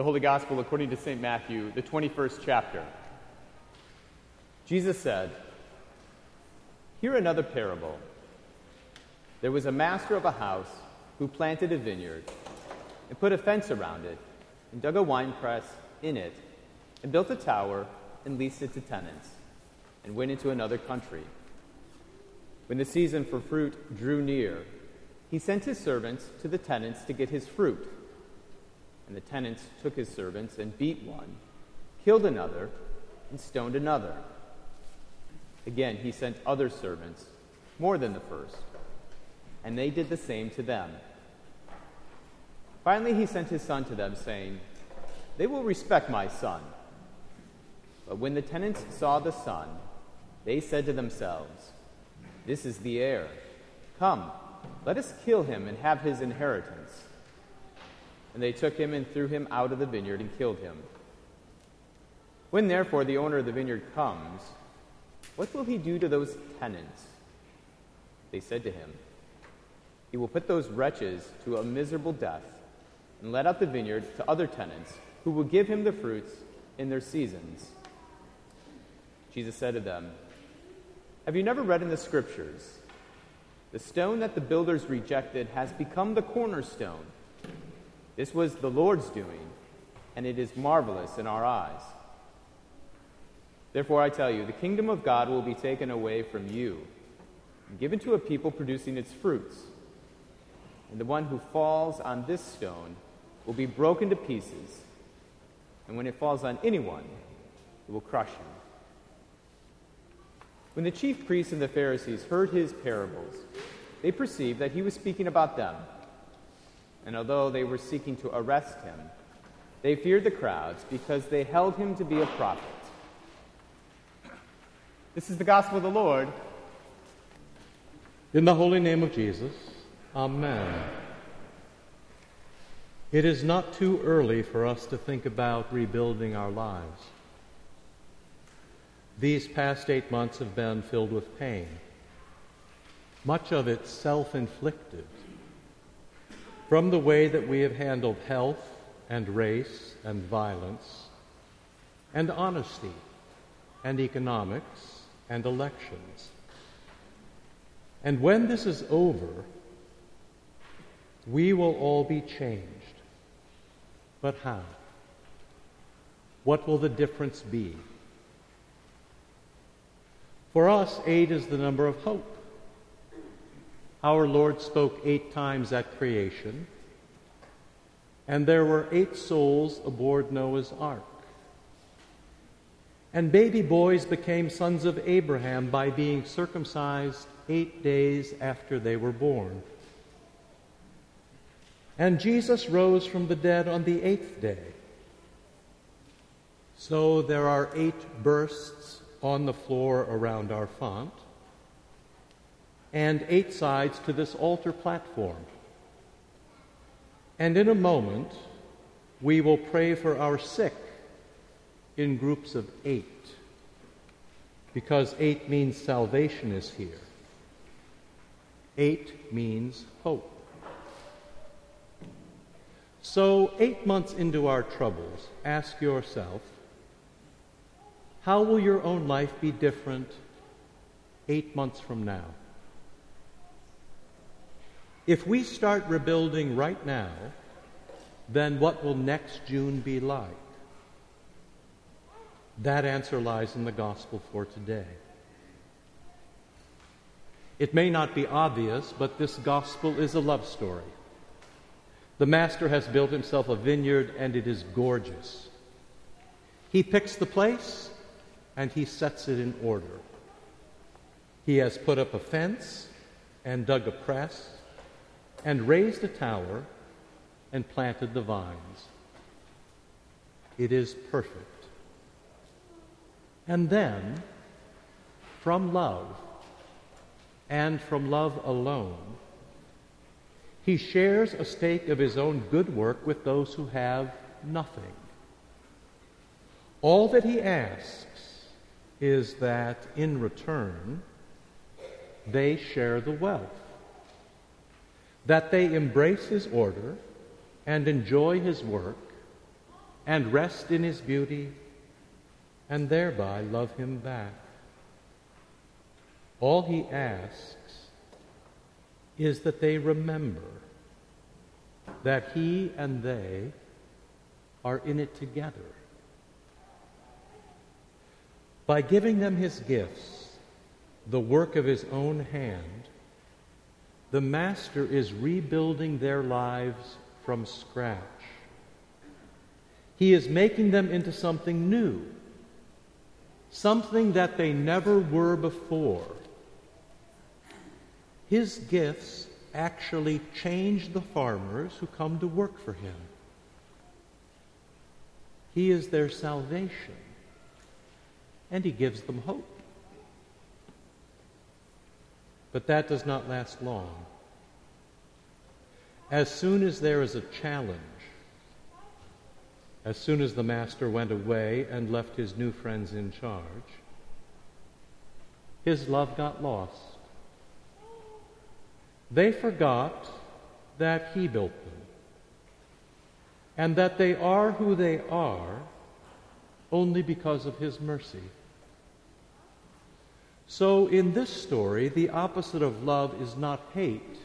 The Holy Gospel according to St. Matthew, the 21st chapter. Jesus said, Hear another parable. There was a master of a house who planted a vineyard and put a fence around it and dug a winepress in it and built a tower and leased it to tenants and went into another country. When the season for fruit drew near, he sent his servants to the tenants to get his fruit. And the tenants took his servants and beat one, killed another, and stoned another. Again, he sent other servants, more than the first, and they did the same to them. Finally, he sent his son to them, saying, They will respect my son. But when the tenants saw the son, they said to themselves, This is the heir. Come, let us kill him and have his inheritance. And they took him and threw him out of the vineyard and killed him. When therefore the owner of the vineyard comes, what will he do to those tenants? They said to him, He will put those wretches to a miserable death and let out the vineyard to other tenants who will give him the fruits in their seasons. Jesus said to them, Have you never read in the scriptures? The stone that the builders rejected has become the cornerstone. This was the Lord's doing, and it is marvelous in our eyes. Therefore, I tell you, the kingdom of God will be taken away from you and given to a people producing its fruits. And the one who falls on this stone will be broken to pieces, and when it falls on anyone, it will crush him. When the chief priests and the Pharisees heard his parables, they perceived that he was speaking about them. And although they were seeking to arrest him, they feared the crowds because they held him to be a prophet. This is the gospel of the Lord. In the holy name of Jesus, Amen. It is not too early for us to think about rebuilding our lives. These past eight months have been filled with pain, much of it self inflicted. From the way that we have handled health and race and violence and honesty and economics and elections. And when this is over, we will all be changed. But how? What will the difference be? For us, eight is the number of hope. Our Lord spoke eight times at creation, and there were eight souls aboard Noah's ark. And baby boys became sons of Abraham by being circumcised eight days after they were born. And Jesus rose from the dead on the eighth day. So there are eight bursts on the floor around our font and eight sides to this altar platform. And in a moment, we will pray for our sick in groups of eight, because eight means salvation is here. Eight means hope. So, eight months into our troubles, ask yourself how will your own life be different eight months from now? If we start rebuilding right now, then what will next June be like? That answer lies in the gospel for today. It may not be obvious, but this gospel is a love story. The master has built himself a vineyard, and it is gorgeous. He picks the place and he sets it in order. He has put up a fence and dug a press and raised a tower and planted the vines. It is perfect. And then, from love, and from love alone, he shares a stake of his own good work with those who have nothing. All that he asks is that in return, they share the wealth, that they embrace his order and enjoy his work, and rest in his beauty and thereby love him back. All he asks is that they remember that he and they are in it together. By giving them his gifts, the work of his own hand, the Master is rebuilding their lives from scratch. He is making them into something new, something that they never were before. His gifts actually change the farmers who come to work for him. He is their salvation, and he gives them hope. But that does not last long. As soon as there is a challenge, as soon as the master went away and left his new friends in charge, his love got lost. They forgot that he built them and that they are who they are only because of his mercy. So, in this story, the opposite of love is not hate,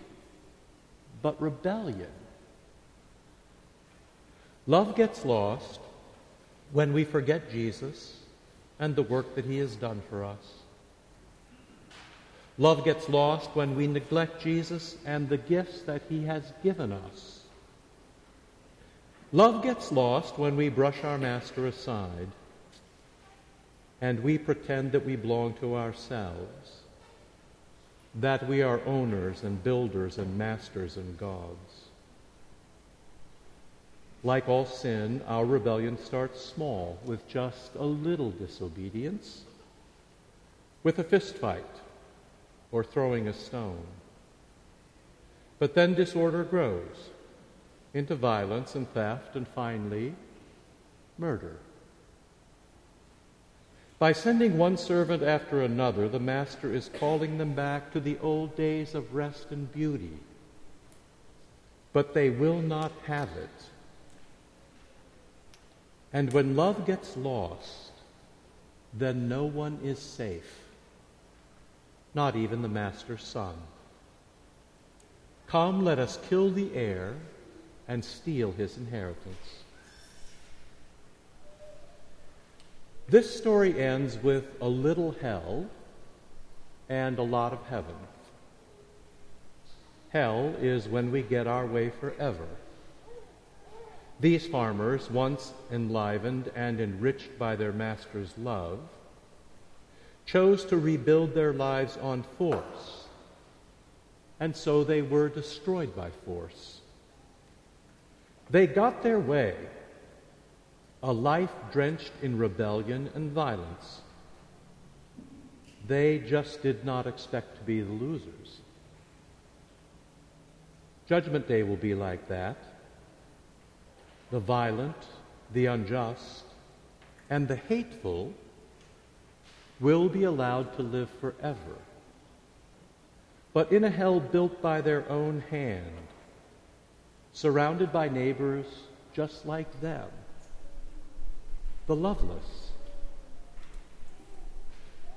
but rebellion. Love gets lost when we forget Jesus and the work that he has done for us. Love gets lost when we neglect Jesus and the gifts that he has given us. Love gets lost when we brush our master aside and we pretend that we belong to ourselves, that we are owners and builders and masters and gods. Like all sin, our rebellion starts small with just a little disobedience, with a fist fight or throwing a stone. But then disorder grows into violence and theft and finally murder. By sending one servant after another, the Master is calling them back to the old days of rest and beauty. But they will not have it and when love gets lost, then no one is safe, not even the Master's Son. Come, let us kill the heir and steal his inheritance. This story ends with a little hell and a lot of heaven. Hell is when we get our way forever these farmers, once enlivened and enriched by their master's love, chose to rebuild their lives on force, and so they were destroyed by force. They got their way, a life drenched in rebellion and violence. They just did not expect to be the losers. Judgment Day will be like that the violent, the unjust, and the hateful will be allowed to live forever. But in a hell built by their own hand, surrounded by neighbors just like them, the loveless.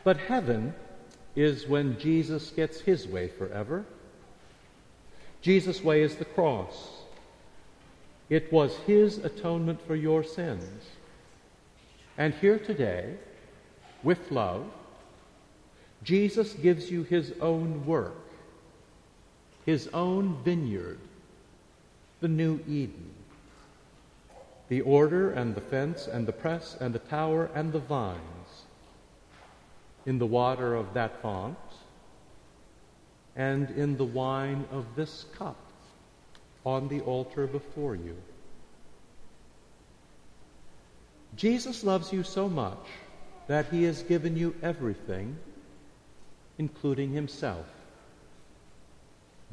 But heaven is when Jesus gets his way forever. Jesus' way is the cross. It was his atonement for your sins. And here today, with love, Jesus gives you his own work, his own vineyard, the new Eden. The order and the fence and the press and the tower and the vines in the water of that font and in the wine of this cup on the altar before you. Jesus loves you so much that he has given you everything, including himself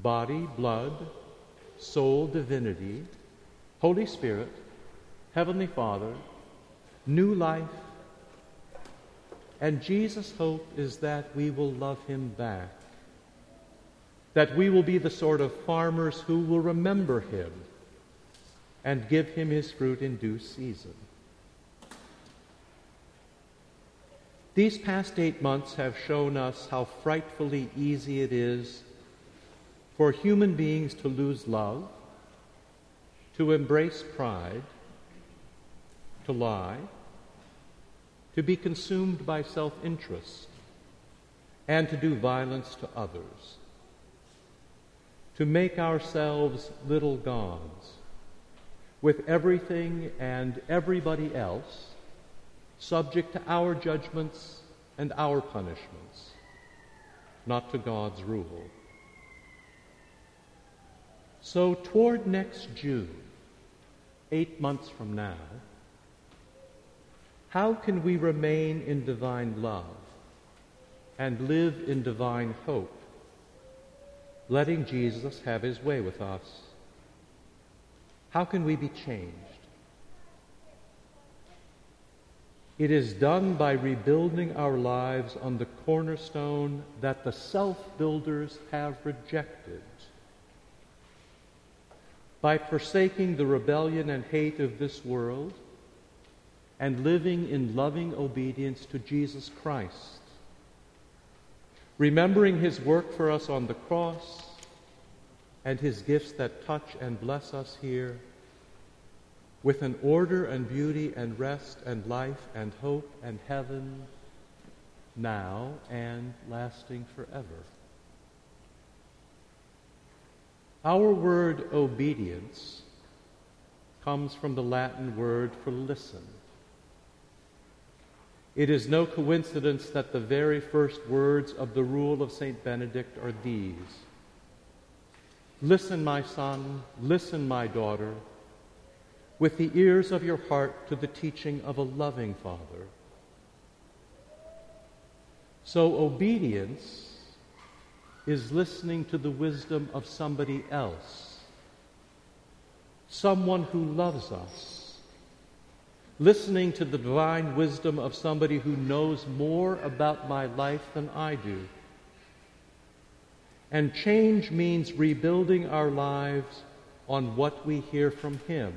body, blood, soul, divinity, Holy Spirit, Heavenly Father, new life. And Jesus' hope is that we will love him back, that we will be the sort of farmers who will remember him and give him his fruit in due season. These past eight months have shown us how frightfully easy it is for human beings to lose love, to embrace pride, to lie, to be consumed by self interest, and to do violence to others, to make ourselves little gods, with everything and everybody else subject to our judgments and our punishments, not to God's rule. So, toward next June, eight months from now, how can we remain in divine love and live in divine hope, letting Jesus have his way with us? How can we be changed? It is done by rebuilding our lives on the cornerstone that the self builders have rejected by forsaking the rebellion and hate of this world and living in loving obedience to Jesus Christ. Remembering his work for us on the cross and his gifts that touch and bless us here with an order and beauty and rest and life and hope and heaven now and lasting forever. Our word obedience comes from the Latin word for listen. It is no coincidence that the very first words of the rule of St. Benedict are these Listen, my son, listen, my daughter, with the ears of your heart to the teaching of a loving Father. So, obedience is listening to the wisdom of somebody else, someone who loves us, listening to the divine wisdom of somebody who knows more about my life than I do. And change means rebuilding our lives on what we hear from Him.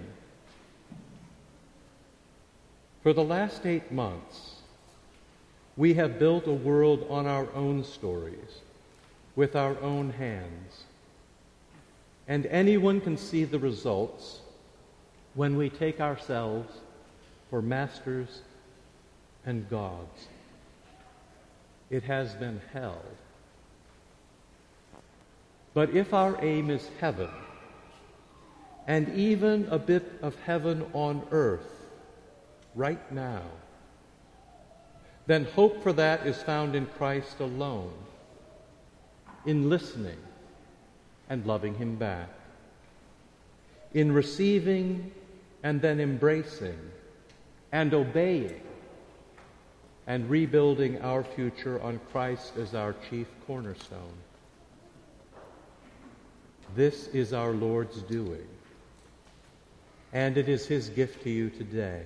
For the last eight months, we have built a world on our own stories with our own hands. And anyone can see the results when we take ourselves for masters and gods. It has been hell. But if our aim is heaven, and even a bit of heaven on earth right now, then hope for that is found in Christ alone in listening and loving Him back, in receiving and then embracing and obeying and rebuilding our future on Christ as our chief cornerstone. This is our Lord's doing, and it is His gift to you today.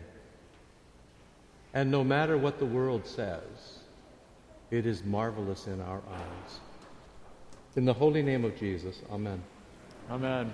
And no matter what the world says, it is marvelous in our eyes. In the holy name of Jesus, amen. Amen.